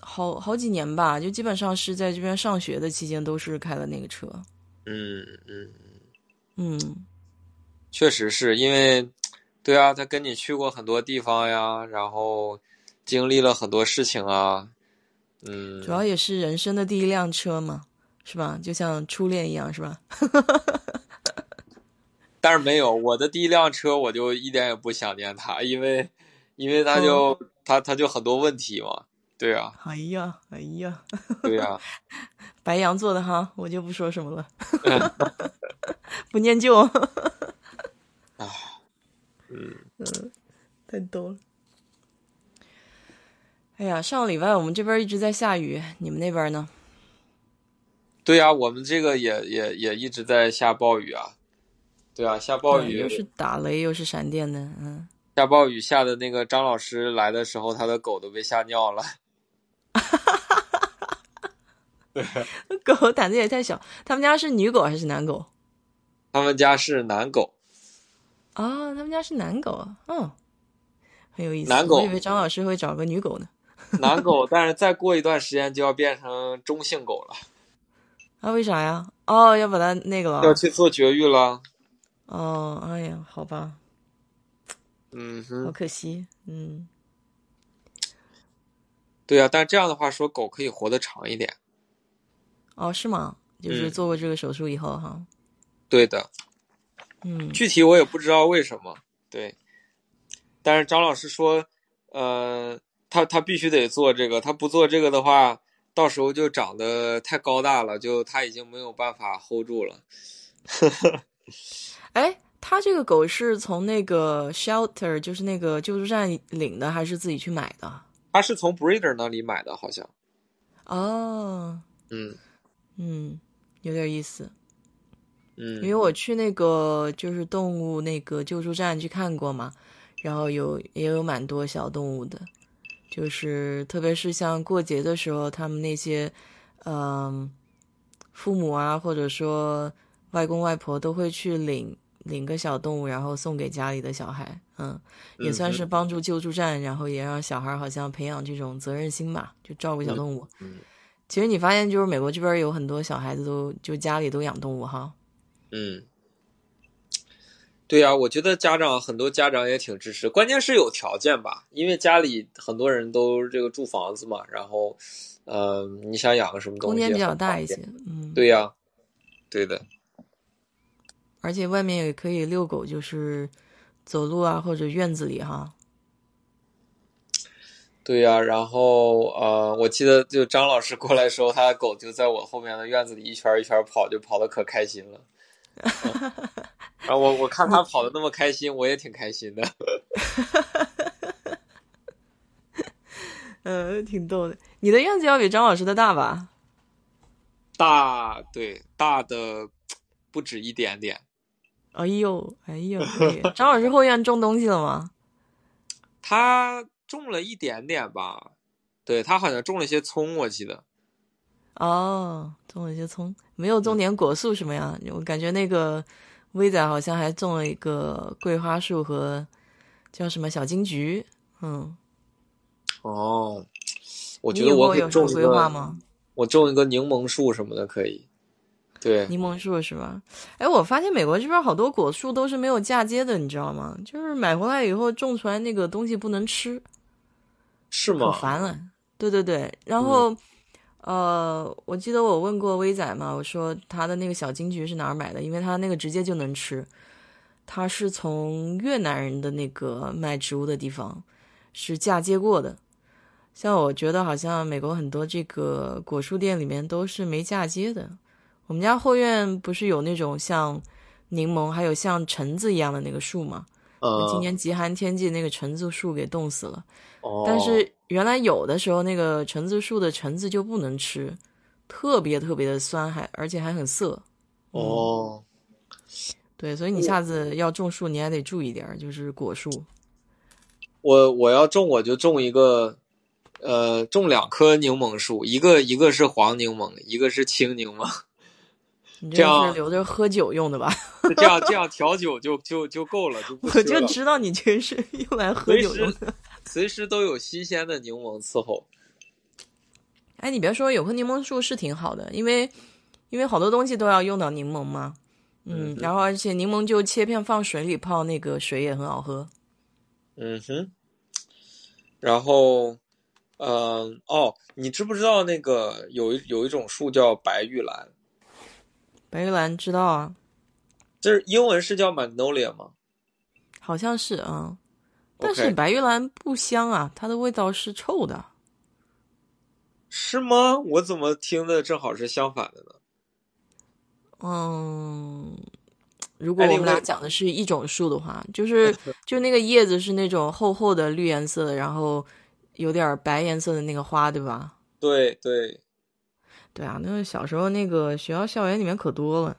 好好几年吧，就基本上是在这边上学的期间都是开了那个车。嗯嗯，嗯，确实是因为，对啊，他跟你去过很多地方呀，然后经历了很多事情啊。嗯，主要也是人生的第一辆车嘛，是吧？就像初恋一样，是吧？但是没有我的第一辆车，我就一点也不想念它，因为因为它就、它它就很多问题嘛。对啊，哎呀，哎呀，对啊，白羊座的哈，我就不说什么了，不念旧。嗯，太逗了。哎呀，上个礼拜我们这边一直在下雨，你们那边呢？对啊，我们这个也也也一直在下暴雨啊。对啊，下暴雨，嗯又是打雷又是闪电的，嗯，下暴雨下的那个张老师来的时候，他的狗都被吓尿了。狗胆子也太小。他们家是女狗还是男狗？他们家是男狗，啊、他们家是男狗啊，嗯，很有意思。男狗我以为张老师会找个女狗呢。男狗，但是再过一段时间就要变成中性狗了，啊，为啥呀？哦，要把它那个了要。去做绝育了。哦，哎呀，好吧，嗯哼，可惜。嗯，对啊，但这样的话说，狗可以活得长一点。哦，是吗？就是嗯做过这个手术以后哈。对的，嗯，具体我也不知道为什么。对，但是张老师说，呃，他他必须得做这个，他不做这个的话，到时候就长得太高大了，就他已经没有办法 hold 住了。哎，他这个狗是从那个 shelter，就是那个救助站领的，还是自己去买的？他是从 breeder 那里买的，好像。哦，嗯嗯，有点意思。嗯因为嗯我去那个就是动物那个救助站去看过嘛，然后有也有蛮多小动物的，就是特别是像过节的时候，他们那些嗯、父母啊，或者说外公外婆都会去领领个小动物，然后送给家里的小孩，嗯，也算是帮助救助站，然后也让小孩好像培养这种责任心吧，就照顾小动物。嗯其实你发现，就是美国这边有很多小孩子都就家里都养动物哈。嗯，对呀、我觉得家长很多家长也挺支持，关键是有条件吧，因为家里很多人都这个住房子嘛，然后，呃，你想养个什么东西，空间比较大一些，。嗯，对呀、对的，而且外面也可以遛狗，就是走路啊，或者院子里哈。对呀、然后呃，我记得就张老师过来的时候，他的狗就在我后面的院子里一圈一圈跑，就跑的可开心了。嗯然后我我看他跑的那么开心，我也挺开心的。嗯，挺逗的。你的院子要比张老师的大吧？大，对，大的不止一点点。哎呦，哎呦，张老师后院种东西了吗？他种了一点点吧，对他好像种了一些葱，我记得。哦，种了一些葱，没有种点果树什么呀？我感觉那个威仔好像还种了一个桂花树和叫什么小金桔。嗯，哦，我觉得我可以种一吗？我种一个柠檬树什么的可以。对，柠檬树是吧？哎，我发现美国这边好多果树都是没有嫁接的，你知道吗？就是买回来以后种出来那个东西不能吃。是吗？烦了。对对对，然后、呃，我记得我问过威仔嘛，我说他的那个小金桔是哪儿买的？因为他那个直接就能吃，他是从越南人的那个卖植物的地方是嫁接过的。像我觉得好像美国很多这个果蔬店里面都是没嫁接的。我们家后院不是有那种像柠檬，还有像橙子一样的那个树吗？呃，今年极寒天气，那个橙子树给冻死了。哦，但是原来有的时候那个橙子树的橙子就不能吃，特别特别的酸，还而且还很涩。哦，对，所以你下次要种树，你还得注意点儿，就是果树。我我要种我就种一个，呃，种两棵柠檬树，一个一个是黄柠檬，一个是青柠檬，你这这样是留着喝酒用的吧？这样这 样调酒就就就够了，我就知道你这是用来喝酒用的。随时都有新鲜的柠檬伺候。哎，你别说，有棵柠檬树是挺好的，因为因为好多东西都要用到柠檬嘛。嗯，嗯然后而且柠檬就切片放水里泡，那个水也很好喝。嗯哼，然后，嗯、哦，你知不知道那个有一有一种树叫白玉兰，白玉兰知道啊，就是英文是叫 magnolia 吗？好像是啊、但是白玉兰不香啊，它的味道是臭的。是吗？我怎么听的正好是相反的呢？嗯，如果我们俩讲的是一种树的话，就是 就那个叶子是那种厚厚的绿颜色的，然后有点儿白颜色的那个花，对吧？对对，对啊，那个小时候那个学校校园里面可多了。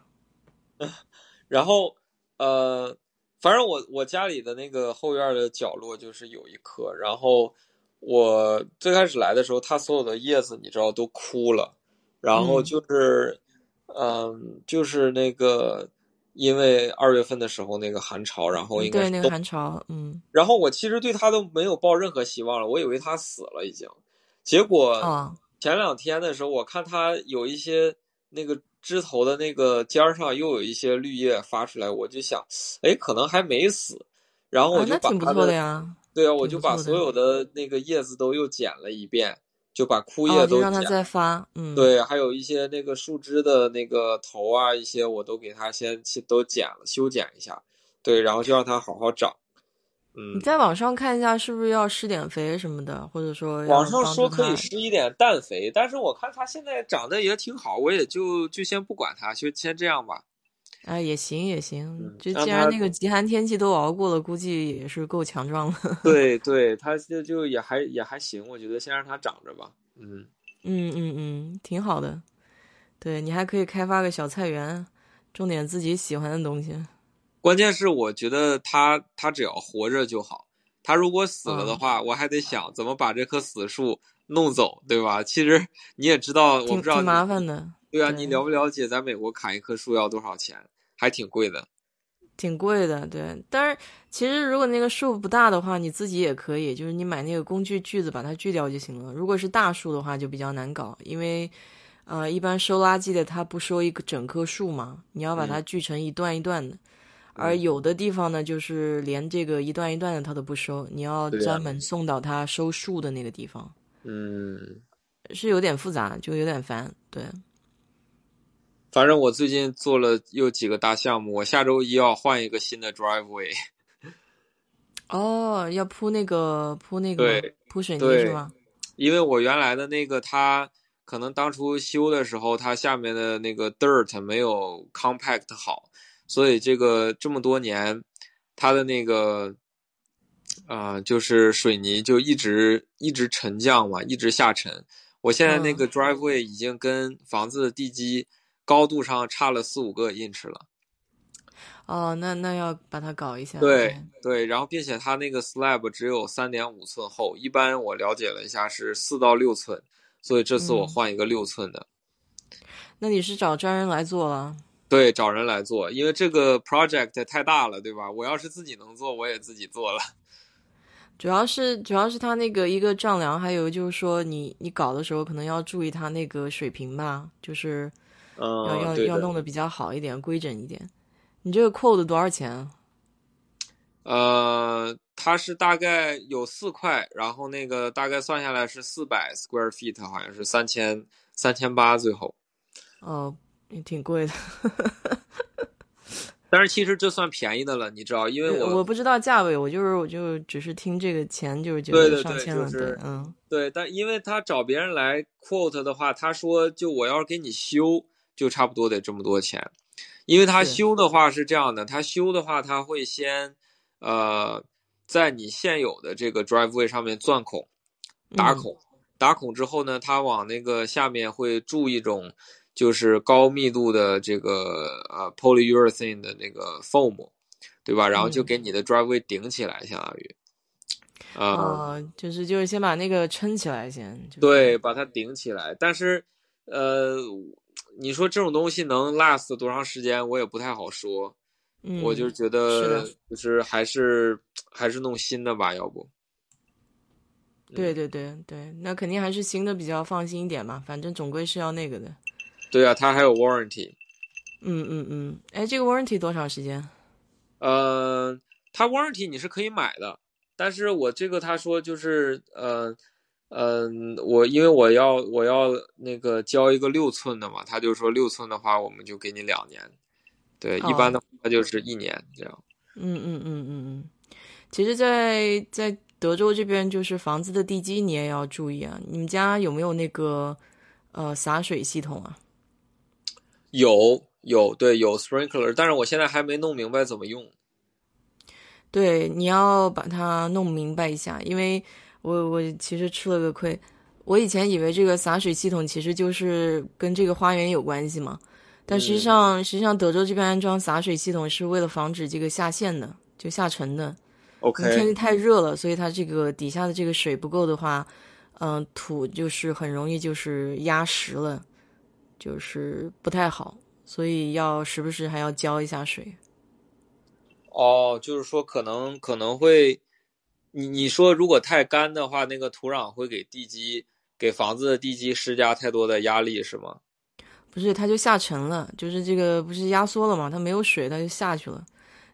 然后呃，反正我我家里的那个后院的角落就是有一棵，然后我最开始来的时候，它所有的叶子你知道都枯了，然后嗯。就是嗯、就是那个因为二月份的时候那个寒潮，然后应该对那个寒潮，嗯，然后我其实对它都没有抱任何希望了，我以为它死了已经，结果啊，前两天的时候，我看它有一些那个枝头的那个尖儿上又有一些绿叶发出来，我就想，哎，可能还没死，然后我啊，就那挺不把它的，错的呀。对啊，我就把所有的那个叶子都又剪了一遍，就把枯叶都让它剪再发，嗯，，对，还有一些那个树枝的那个头啊，一些我都给它先去都剪了，修剪一下，对，然后就让它好好长。嗯你，在网上看一下，是不是要施点肥什么的，或者说网上说可以施一点氮肥，但是我看它现在长得也挺好，我也就就先不管它，就先这样吧。哎，也行也行嗯，就既然那个极寒天气都熬过了，估计也是够强壮了。对对，它就就也还也还行，我觉得先让它长着吧。嗯，嗯嗯嗯，挺好的。对你还可以开发个小菜园，种点自己喜欢的东西。关键是我觉得他他只要活着就好，他如果死了的嗯话，我还得想怎么把这棵死树弄走，对吧？其实你也知道，我挺不知道挺麻烦的，对啊，对你了不了解在美国砍一棵树要多少钱？还挺贵的。挺贵的。对，但是其实如果那个树不大的话，你自己也可以，就是你买那个工具锯子把它锯掉就行了。如果是大树的话，就比较难搞，因为呃，一般收垃圾的他不收一个整棵树嘛，你要把它锯成一段一段的。而嗯有的地方呢，就是连这个一段一段的他都不收，你要专门送到他收树的那个地方，嗯，是有点复杂，就有点烦。对，反正我最近做了又几个大项目，我下周一要换一个新的 driveway。哦，要铺那个铺那个铺水泥是吗？因为我原来的那个它可能当初修的时候，它下面的那个 dirt 没有 compact 好，所以这个这么多年，它的那个啊、呃就是水泥就一直一直沉降嘛，一直下沉。我现在那个 driveway 已经跟房子的地基高度上差了四五个 inch 了。哦，那那要把它搞一下。对对，然后并且它那个 slab 只有三点五寸厚，一般我了解了一下是四到六寸，所以这次我嗯换一个六寸的。那你是找专人来做了？对，找人来做，因为这个 project 太大了，对吧？我要是自己能做，我也自己做了。主要是主要是他那个一个丈量，还有就是说你你搞的时候可能要注意他那个水平吧，就是要、嗯，要。要弄得比较好一点，规整一点。你这个扣的多少钱啊？呃，它是大概有四块，然后那个大概算下来是四百 square feet，好像是三千三千八，最后。哦，也挺贵的。但是其实这算便宜的了，你知道，因为我我不知道价位，我就是我就只是听这个钱就是觉得上千了，对，嗯，对，但因为他找别人来 quote 的话，他说就我要是给你修，就差不多得这么多钱，因为他修的话是这样的，他修的话他会先呃在你现有的这个 driveway 上面钻孔，打孔，打孔之后呢，他往那个下面会注一种。就是高密度的这个呃 polyurethane 的那个 foam，对吧？然后就给你的 driveway 顶起来，相当于，啊，就是就是先把那个撑起来先。对，把它顶起来。但是，呃，你说这种东西能 last 多长时间，我也不太好说。嗯，我就觉得就是还是还是弄新的吧，要不。对对对对，那肯定还是新的比较放心一点嘛，反正总归是要那个的。对啊，它还有 warranty。嗯嗯嗯，哎，这个 warranty 多长时间？呃，它 warranty 你是可以买的，但是我这个他说就是，呃，嗯，我因为我要我要那个交一个六寸的嘛，他就说六寸的话我们就给你两年，对，一般的话就是一年这样。嗯嗯嗯嗯嗯，其实，在在德州这边，就是房子的地基你也要注意啊。你们家有没有那个呃洒水系统啊？有有对有 sprinkler，但是我现在还没弄明白怎么用。对，你要把它弄明白一下，因为我我其实吃了个亏。我以前以为这个洒水系统其实就是跟这个花园有关系嘛，但实际上实际上德州这边安装洒水系统是为了防止这个下陷的，就下沉的。OK。天气太热了，所以它这个底下的这个水不够的话，嗯，土就是很容易就是压实了。就是不太好，所以要时不时还要浇一下水。哦，就是说可能可能会，你你说如果太干的话，那个土壤会给地基给房子的地基施加太多的压力，是吗？不是，它就下沉了，就是这个不是压缩了嘛，它没有水，它就下去了。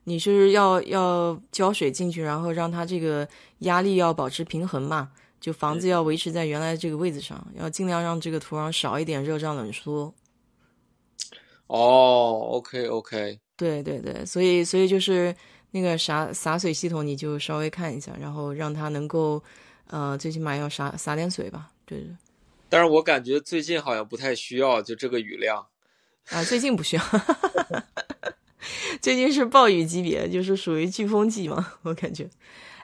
你是要要浇水进去，然后让它这个压力要保持平衡嘛？就房子要维持在原来这个位置上，要尽量让这个土壤少一点热胀冷缩。哦，OK OK，对对对，所以所以就是那个洒洒水系统，你就稍微看一下，然后让它能够，呃，最起码要洒洒点水吧。对对。但是我感觉最近好像不太需要，就这个雨量。啊，最近不需要，最近是暴雨级别，就是属于飓风季嘛，我感觉。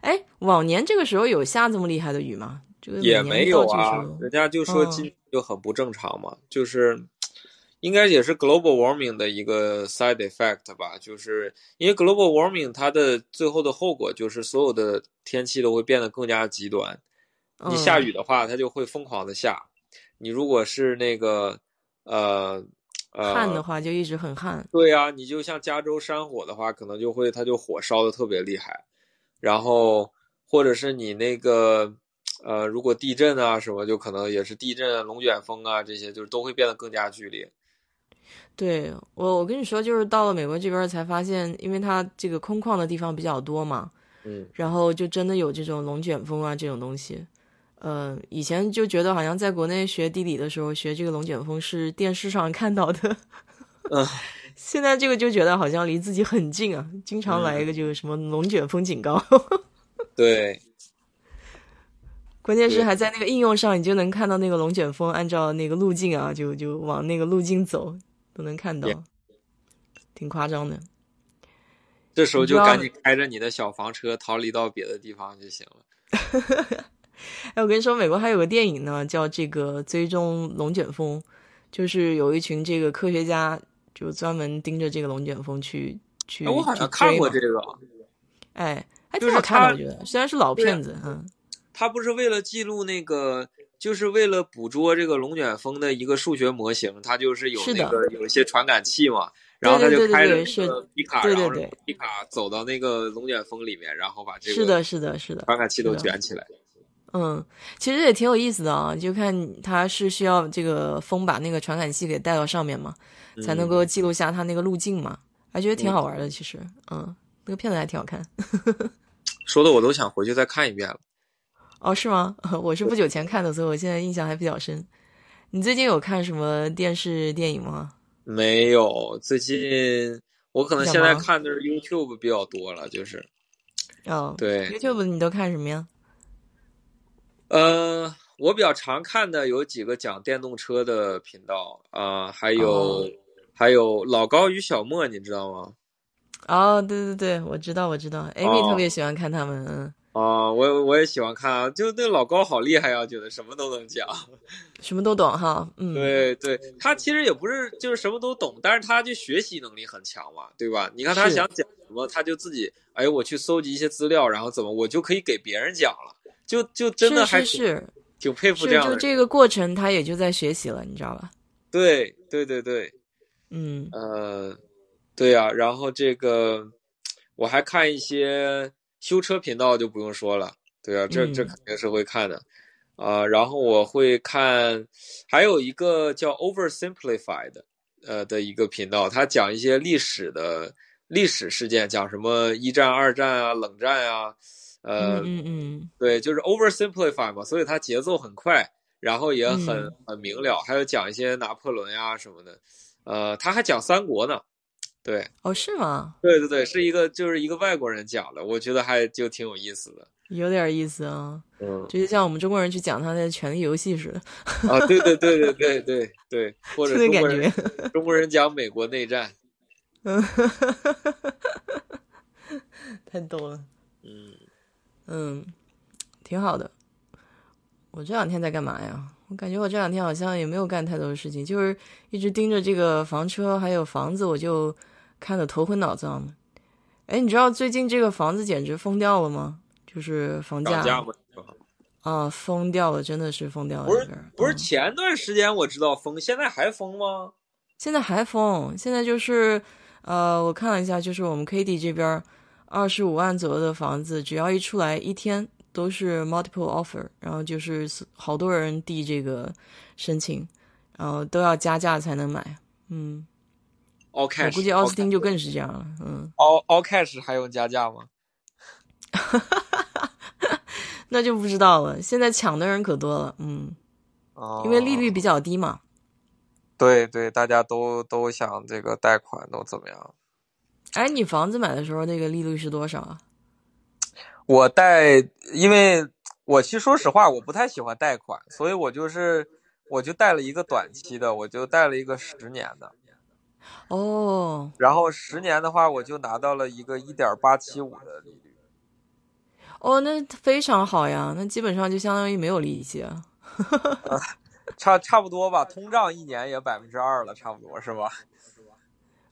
哎，往年这个时候有下这么厉害的雨吗？这个也没有啊，人家就说今就很不正常嘛，就是应该也是 global warming 的一个 side effect 吧，就是因为 global warming 它的最后的后果就是所有的天气都会变得更加极端。你下雨的话，它就会疯狂的下；你如果是那个呃呃旱的话，就一直很旱。对呀，你就像加州山火的话，可能就会它就火烧的特别厉害。然后，或者是你那个，呃，如果地震啊什么，就可能也是地震、龙卷风啊这些，就是都会变得更加剧烈。对我，我跟你说，就是到了美国这边才发现，因为它这个空旷的地方比较多嘛，嗯，然后就真的有这种龙卷风啊这种东西。呃，以前就觉得好像在国内学地理的时候学这个龙卷风是电视上看到的，嗯。现在这个就觉得好像离自己很近啊，经常来一个就是什么龙卷风警告。对，关键是还在那个应用上，你就能看到那个龙卷风按照那个路径啊，就就往那个路径走，都能看到，挺夸张的。这时候就赶紧开着你的小房车逃离到别的地方就行了。哎，我跟你说，美国还有个电影呢，叫这个《追踪龙卷风》，就是有一群这个科学家。就专门盯着这个龙卷风去去。我好像看过这个，哎，还挺好看的。我觉得虽然是老片子，嗯，他不是为了记录那个，就是为了捕捉这个龙卷风的一个数学模型，他就是有那个有一些传感器嘛，然后他就开着那个皮卡，然后皮卡走到那个龙卷风里面，然后把这个是的，是的，是的传感器都卷起来。嗯，其实也挺有意思的啊，就看他是需要这个风把那个传感器给带到上面嘛。才能够记录下它那个路径嘛，还觉得挺好玩的。其实，嗯，那个片子还挺好看。说的我都想回去再看一遍了。哦，是吗？我是不久前看的，所以我现在印象还比较深。你最近有看什么电视电影吗？没有，最近我可能现在看的是 YouTube 比较多了，就是。哦，对，YouTube 你都看什么呀？呃，我比较常看的有几个讲电动车的频道啊，还有还有老高与小莫，你知道吗？哦，对对对，我知道我知道，Amy 特别喜欢看他们，嗯。啊，我我也喜欢看啊，就那老高好厉害啊，觉得什么都能讲，什么都懂哈。嗯，对对，他其实也不是就是什么都懂，但是他就学习能力很强嘛，对吧？你看他想讲什么，他就自己哎，我去搜集一些资料，然后怎么我就可以给别人讲了，就就真的还是挺佩服这样的。就这个过程，他也就在学习了，你知道吧？对对对对，嗯呃，对呀，然后这个我还看一些。修车频道就不用说了，对啊，这这肯定是会看的，啊，然后我会看，还有一个叫 Oversimplified，呃的一个频道，他讲一些历史的历史事件，讲什么一战、二战啊、冷战啊，呃，嗯嗯，对，就是 Oversimplify 嘛，所以它节奏很快，然后也很很明了，还有讲一些拿破仑呀什么的，呃，他还讲三国呢。对，哦，是吗？对对对，是一个就是一个外国人讲的，我觉得还就挺有意思的，有点意思啊。嗯，就是像我们中国人去讲他的《权力游戏》似的。啊，对对对对对对对，或者中国人中国人讲美国内战。嗯，太逗了。嗯嗯，挺好的。我这两天在干嘛呀？我感觉我这两天好像也没有干太多的事情，就是一直盯着这个房车还有房子，我就看得头昏脑胀的。哎，你知道最近这个房子简直疯掉了吗？就是房价啊，疯掉了，真的是疯掉了。不是不是，前段时间我知道疯，现在还疯吗？现在还疯，现在就是呃，我看了一下，就是我们 K D 这边二十五万左右的房子，只要一出来一天。都是 multiple offer，然后就是好多人递这个申请，然后都要加价才能买。嗯，all cash，我估计奥斯汀就更是这样了。嗯，all all cash 还用加价吗？那就不知道了。现在抢的人可多了。嗯，哦，因为利率比较低嘛。对对，大家都都想这个贷款都怎么样？哎，你房子买的时候那个利率是多少啊？我贷，因为我其实说实话，我不太喜欢贷款，所以我就是我就贷了一个短期的，我就贷了一个十年的。哦。然后十年的话，我就拿到了一个一点八七五的利率。哦，那非常好呀，那基本上就相当于没有利息啊。差差不多吧，通胀一年也百分之二了，差不多是吧？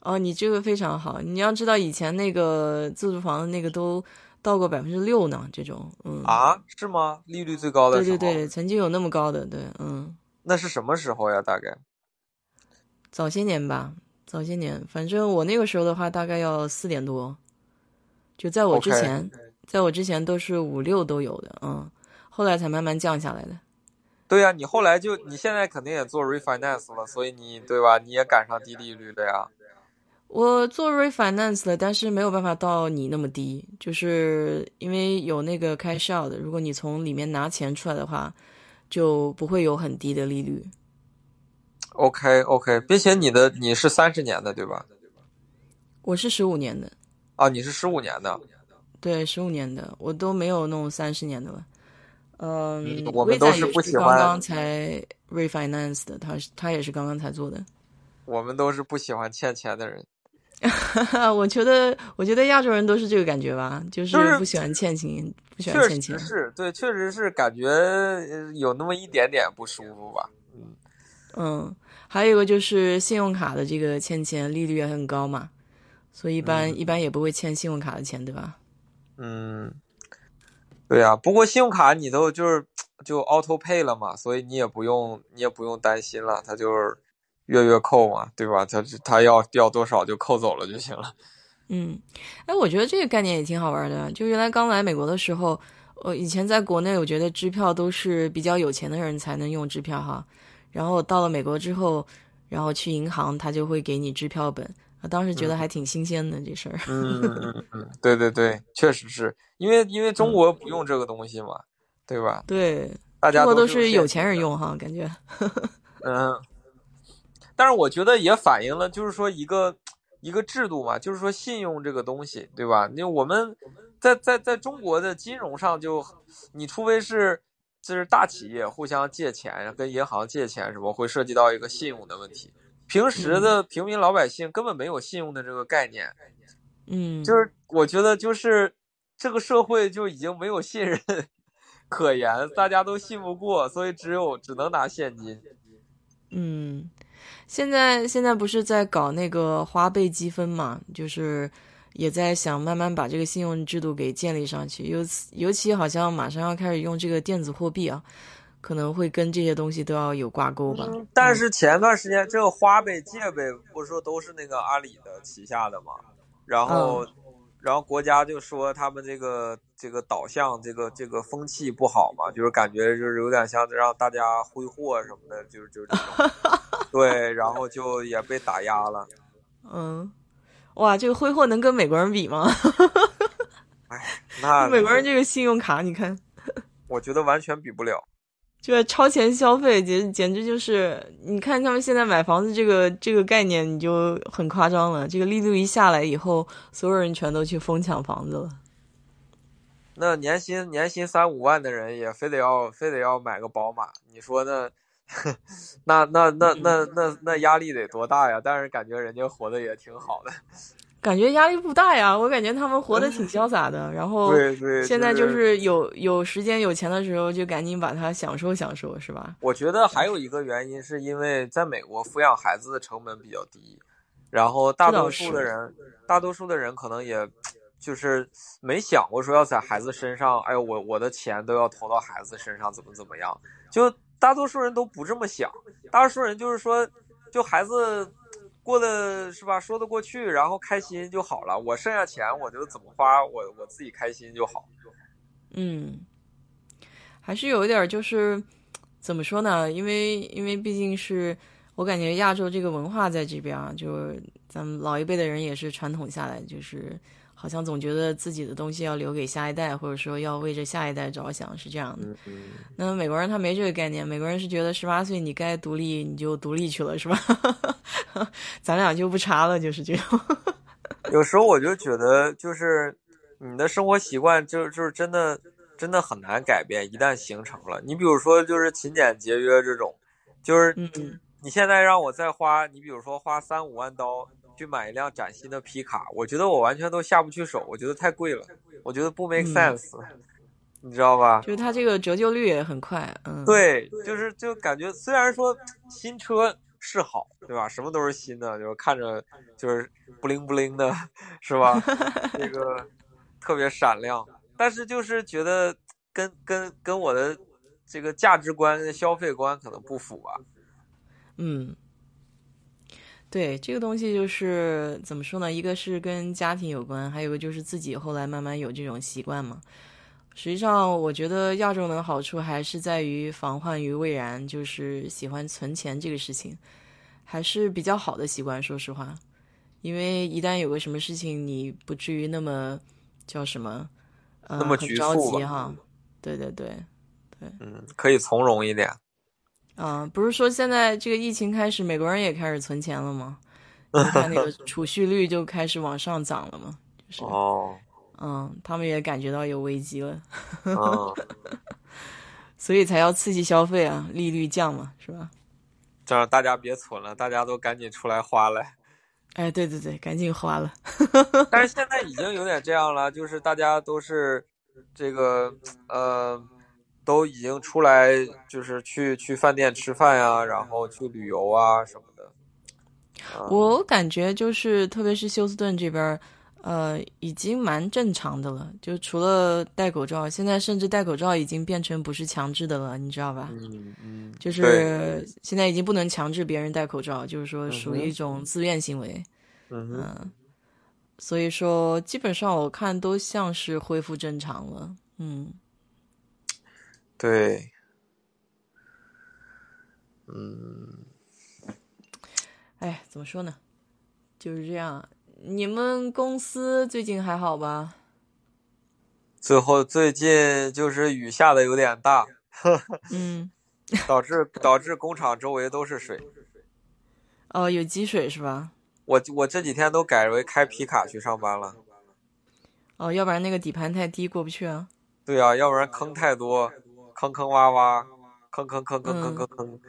哦，你这个非常好。你要知道，以前那个自住房的那个都。到过百分之六呢，这种，嗯啊，是吗？利率最高的时候，对对对，曾经有那么高的，对，嗯，那是什么时候呀？大概早些年吧，早些年，反正我那个时候的话，大概要四点多，就在我之前，在我之前都是五六都有的，嗯，后来才慢慢降下来的。对呀，你后来就你现在肯定也做 refinance 了，所以你对吧？你也赶上低利率了呀。我做 refinance 了，但是没有办法到你那么低，就是因为有那个 cash out 的，如果你从里面拿钱出来的话，就不会有很低的利率。OK OK，并且你的你是三十年的对吧？我是十五年的。啊，你是十五年的？对，十五年的，我都没有弄三十年的了。嗯，我们都是不喜欢。刚刚才 refinance 的，他是他也是刚刚才做的。我们都是不喜欢欠钱的人。我觉得，我觉得亚洲人都是这个感觉吧，就是不喜欢欠钱，不喜欢欠钱。是对，确实是感觉有那么一点点不舒服吧。嗯嗯，还有一个就是信用卡的这个欠钱利率也很高嘛，所以一般一般也不会欠信用卡的钱，对吧？嗯，对呀。不过信用卡你都就是就 auto pay 了嘛，所以你也不用你也不用担心了，它就是。月月扣嘛，对吧？他他要要多少就扣走了就行了。嗯，哎，我觉得这个概念也挺好玩的。就原来刚来美国的时候，我以前在国内，我觉得支票都是比较有钱的人才能用支票哈。然后到了美国之后，然后去银行，他就会给你支票本，当时觉得还挺新鲜的这事儿。嗯嗯 嗯，对对对，确实是因为因为中国不用这个东西嘛，对吧？对，大家都中国是有钱人用哈，感觉。嗯，但是我觉得也反映了，就是说一个一个制度嘛，就是说信用这个东西，对吧？那我们在在在中国的金融上，就你除非是就是大企业互相借钱，跟银行借钱什么，会涉及到一个信用的问题。平时的平民老百姓根本没有信用的这个概念，嗯，就是我觉得就是这个社会就已经没有信任可言，大家都信不过，所以只有只能拿现金。嗯，现在现在不是在搞那个花呗积分嘛？就是也在想慢慢把这个信用制度给建立上去。尤尤其好像马上要开始用这个电子货币啊，可能会跟这些东西都要有挂钩吧。但是前段时间这个花呗、借呗不是说都是那个阿里的旗下的嘛？然后，然后国家就说他们这个这个导向、这个这个风气不好嘛，就是感觉就是有点像让大家挥霍什么的，就是就是这种。对，然后就也被打压了。嗯，哇，这个挥霍能跟美国人比吗？哎，那 美国人这个信用卡，你看，我觉得完全比不了。就超前消费，简简直就是，你看他们现在买房子这个这个概念，你就很夸张了。这个利率一下来以后，所有人全都去疯抢房子了。那年薪年薪三五万的人也非得要非得要买个宝马，你说那 那那那那那那压力得多大呀？但是感觉人家活得也挺好的。感觉压力不大呀，我感觉他们活得挺潇洒的。然后现在就是有有时间有钱的时候，就赶紧把它享受享受，是吧？我觉得还有一个原因，是因为在美国抚养孩子的成本比较低，然后大多数的人，大多数的人可能也就是没想过说要在孩子身上，哎呦，我我的钱都要投到孩子身上，怎么怎么样？就大多数人都不这么想，大多数人就是说，就孩子。过得是吧？说得过去，然后开心就好了。我剩下钱，我就怎么花，我我自己开心就好。嗯，还是有一点，就是怎么说呢？因为因为毕竟是我感觉亚洲这个文化在这边啊，就是咱们老一辈的人也是传统下来，就是。好像总觉得自己的东西要留给下一代，或者说要为着下一代着想，是这样的。那美国人他没这个概念，美国人是觉得十八岁你该独立，你就独立去了，是吧？咱俩就不差了，就是这样。有时候我就觉得，就是你的生活习惯，就就是真的真的很难改变，一旦形成了。你比如说，就是勤俭节约这种，就是你现在让我再花，你比如说花三五万刀。去买一辆崭新的皮卡，我觉得我完全都下不去手，我觉得太贵了，我觉得不 make sense，你知道吧？就是它这个折旧率也很快，嗯，对，就是就感觉虽然说新车是好，对吧？什么都是新的，就是看着就是不灵不灵的，是吧？这个 特别闪亮，但是就是觉得跟跟跟我的这个价值观、消费观可能不符吧，嗯。对这个东西就是怎么说呢？一个是跟家庭有关，还有个就是自己后来慢慢有这种习惯嘛。实际上，我觉得亚洲人的好处还是在于防患于未然，就是喜欢存钱这个事情，还是比较好的习惯。说实话，因为一旦有个什么事情，你不至于那么叫什么，呃，很着急哈。对对对对，嗯，可以从容一点。啊，不是说现在这个疫情开始，美国人也开始存钱了吗？他那个储蓄率就开始往上涨了嘛，就是哦，嗯，他们也感觉到有危机了，所以才要刺激消费啊，利率降嘛，是吧？这样大家别存了，大家都赶紧出来花了。哎，对对对，赶紧花了。但是 现在已经有点这样了，就是大家都是这个呃。都已经出来，就是去去饭店吃饭呀，然后去旅游啊什么的。我感觉就是，特别是休斯顿这边，呃，已经蛮正常的了。就除了戴口罩，现在甚至戴口罩已经变成不是强制的了，你知道吧？嗯嗯。就是现在已经不能强制别人戴口罩，就是说属于一种自愿行为。嗯。所以说，基本上我看都像是恢复正常了。嗯。对，嗯，哎，怎么说呢？就是这样。你们公司最近还好吧？最后最近就是雨下的有点大，嗯，导致导致工厂周围都是水。哦，有积水是吧？我我这几天都改为开皮卡去上班了。哦，要不然那个底盘太低过不去啊。对啊，要不然坑太多，坑坑洼洼，坑坑坑坑坑坑坑。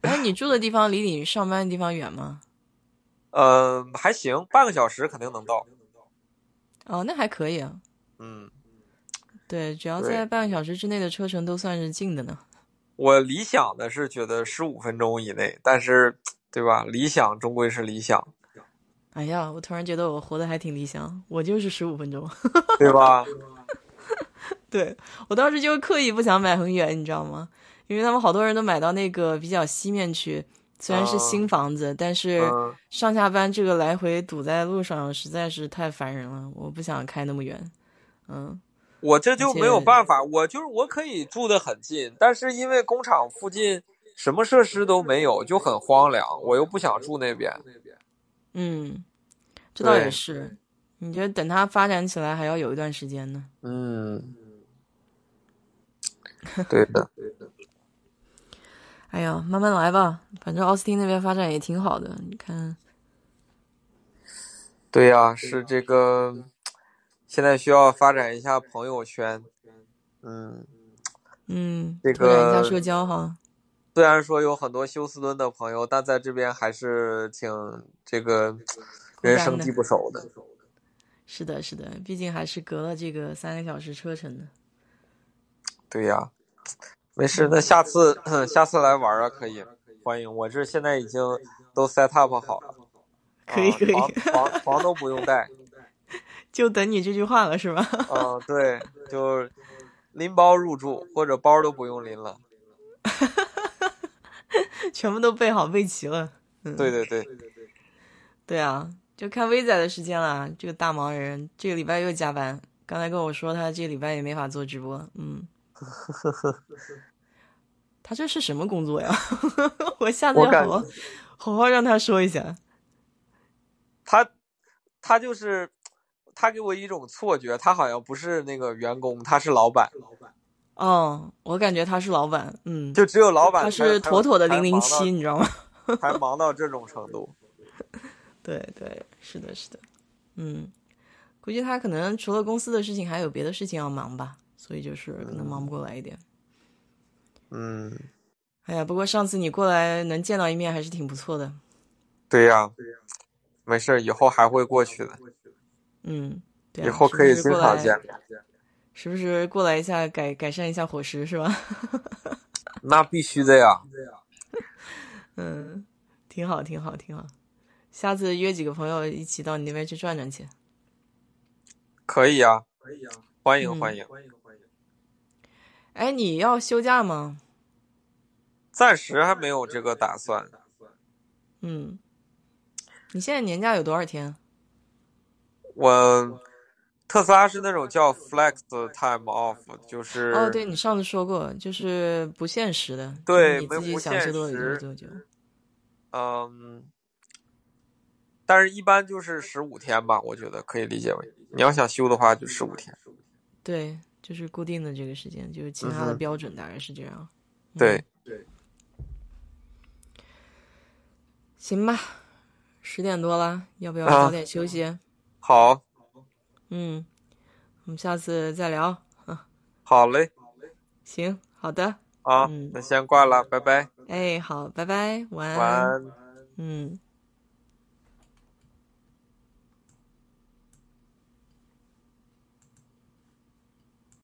哎，你住的地方离你上班的地方远吗？呃，还行，半个小时肯定能到。哦，那还可以啊。嗯，对，只要在半个小时之内的车程都算是近的呢。我理想的是觉得十五分钟以内，但是，对吧？理想终归是理想。哎呀，我突然觉得我活得还挺理想，我就是十五分钟，对吧？对我当时就刻意不想买很远，你知道吗？因为他们好多人都买到那个比较西面去，虽然是新房子，但是上下班这个来回堵在路上实在是太烦人了，我不想开那么远。嗯，我这就没有办法，我就是我可以住得很近，但是因为工厂附近什么设施都没有，就很荒凉，我又不想住那边。嗯，这倒也是。你觉得等它发展起来还要有一段时间呢？嗯，对的，对的。哎呀，慢慢来吧，反正奥斯汀那边发展也挺好的，你看。对呀，是这个。现在需要发展一下朋友圈，嗯嗯，这个拓展一下社交哈。虽然说有很多休斯敦的朋友，但在这边还是挺这个人生地不熟的。是的，是的，毕竟还是隔了这个三个小时车程的。对呀，没事，那下次下次来玩啊，可以欢迎。我这现在已经都 set up 好了，可以可以，房房都不用带。就等你这句话了，是吧？嗯，对，就拎包入住，或者包都不用拎了，全部都备好备齐了。嗯，对对对，对啊，就看威仔的时间了。这个大忙人，这个礼拜又加班。刚才跟我说他这个礼拜也没法做直播。嗯，他这是什么工作呀？我下次要好好好好让他说一下。他，他就是。他给我一种错觉，他好像不是那个员工，他是老板。哦，我感觉他是老板，嗯，就只有老板。他是妥妥的零零七，你知道吗？还忙到这种程度。对对，是的，是的，嗯，估计他可能除了公司的事情，还有别的事情要忙吧，所以就是可能忙不过来一点。嗯，哎呀，不过上次你过来能见到一面，还是挺不错的。对呀，没事，以后还会过去的。嗯，以后可以经常见，时不时过来一下，改改善一下伙食，是吧？那必须的呀。嗯，挺好，挺好，挺好。下次约几个朋友一起到你那边去转转去。可以呀，可以啊，欢迎欢迎欢迎欢迎。哎，你要休假吗？暂时还没有这个打算。嗯，你现在年假有多少天？我特斯拉是那种叫 flex time off，就是哦，对你上次说过，就是不限时的，对，你自己想休多久就多久。嗯，但是一般就是十五天吧，我觉得可以理解为，你要想休的话就十五天。对，就是固定的这个时间，就是其他的标准大概是这样。对对。行吧，十点多了，要不要早点休息？好，嗯，我们下次再聊。好嘞，行，好的。啊，那先挂了，拜拜。哎，好，拜拜，晚安。晚安。嗯。